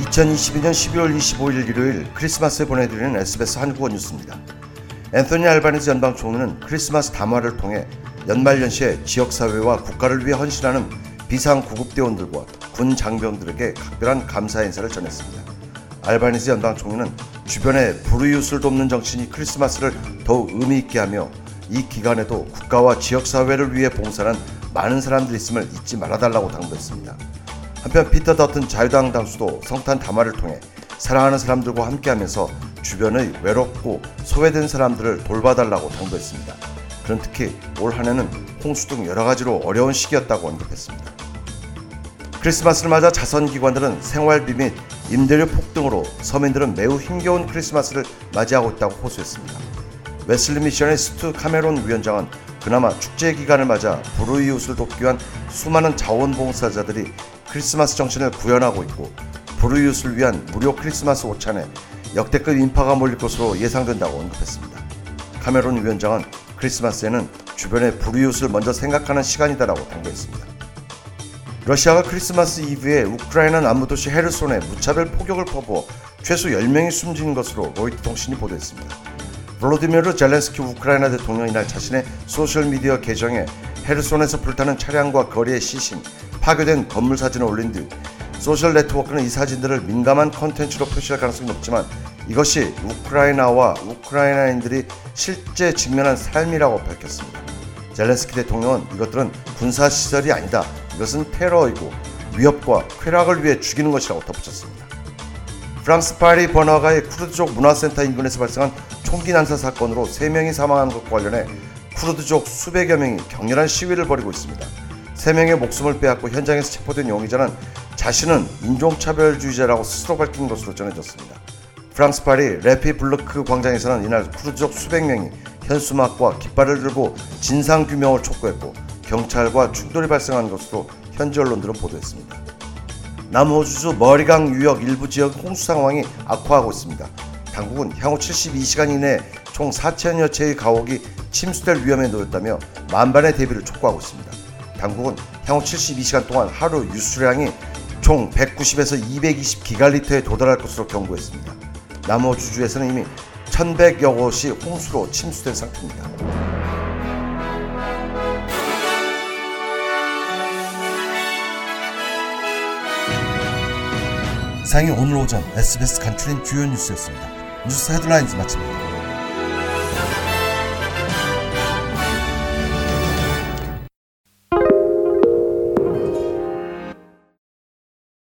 2022년 12월 25일 일요일 크리스마스에 보내드리는 SBS 한국어 뉴스입니다. 앤토니 알바니즈 연방 총리는 크리스마스 담화를 통해 연말연시에 지역사회와 국가를 위해 헌신하는 비상구급대원들과 군 장병들에게 각별한 감사 인사를 전했습니다. 알바니즈 연방 총리는 주변에 불우이웃을 돕는 정신이 크리스마스를 더욱 의미 있게 하며 이 기간에도 국가와 지역사회를 위해 봉사한 많은 사람들이 있음을 잊지 말아달라고 당부했습니다. 한편 피터 더튼 자유당 당수도 성탄 담화를 통해 사랑하는 사람들과 함께하면서 주변의 외롭고 소외된 사람들을 돌봐달라고 당부했습니다. 그는 특히 올 한해는 홍수 등 여러 가지로 어려운 시기였다고 언급했습니다. 크리스마스를 맞아 자선기관들은 생활비 및 임대료 폭등으로 서민들은 매우 힘겨운 크리스마스를 맞이하고 있다고 호소했습니다. 웨슬리 미션의 스투 카메론 위원장은 그나마 축제 기간을 맞아 불우이웃을 돕기 위한 수많은 자원봉사자들이 크리스마스 정신을 구현하고 있고 불우이웃을 위한 무료 크리스마스 오찬에 역대급 인파가 몰릴 것으로 예상된다고 언급했습니다. 카메론 위원장은 크리스마스에는 주변의 불우이웃을 먼저 생각하는 시간이다라고 당부했습니다. 러시아가 크리스마스 이브에 우크라이나 남부도시 헤르손에 무차별 폭격을 퍼부어 최소 10명이 숨진 것으로 로이터 통신이 보도했습니다. 블로디미르 젤렌스키 우크라이나 대통령이 날 자신의 소셜미디어 계정에 헤르손에서 불타는 차량과 거리의 시신, 파괴된 건물 사진을 올린 뒤 소셜 네트워크는 이 사진들을 민감한 컨텐츠로 표시할 가능성이 높지만 이것이 우크라이나와 우크라이나인들이 실제 직면한 삶이라고 밝혔습니다. 젤렌스키 대통령은 이것들은 군사 시설이 아니다. 이것은 테러이고 위협과 쾌락을 위해 죽이는 것이라고 덧붙였습니다. 프랑스 파리 번화가의 쿠르드족 문화센터 인근에서 발생한 총기 난사 사건으로 3명이 사망한 것과 관련해 쿠르드족 수백여 명이 격렬한 시위를 벌이고 있습니다. 3명의 목숨을 빼앗고 현장에서 체포된 용의자는 자신은 인종차별주의자라고 스스로 밝힌 것으로 전해졌습니다. 프랑스 파리 레퓌블리크 광장에서는 이날 쿠르드족 수백 명이 현수막과 깃발을 들고 진상규명을 촉구했고 경찰과 충돌이 발생한 것으로 현지 언론들은 보도했습니다. 남호주주 머리강 유역 일부 지역 홍수 상황이 악화하고 있습니다. 당국은 향후 72시간 이내 총 4천여 채의 가옥이 침수될 위험에 놓였다며 만반의 대비를 촉구하고 있습니다. 당국은 향후 72시간 동안 하루 유수량이 총 190에서 220 기갈리터에 도달할 것으로 경고했습니다. 남호 주주에서는 이미 1100여 곳이 홍수로 침수된 상태입니다. 상이 오늘 오전 SBS 간추린 주요 뉴스였습니다. 뉴스 헤드라인즈 마칩니다.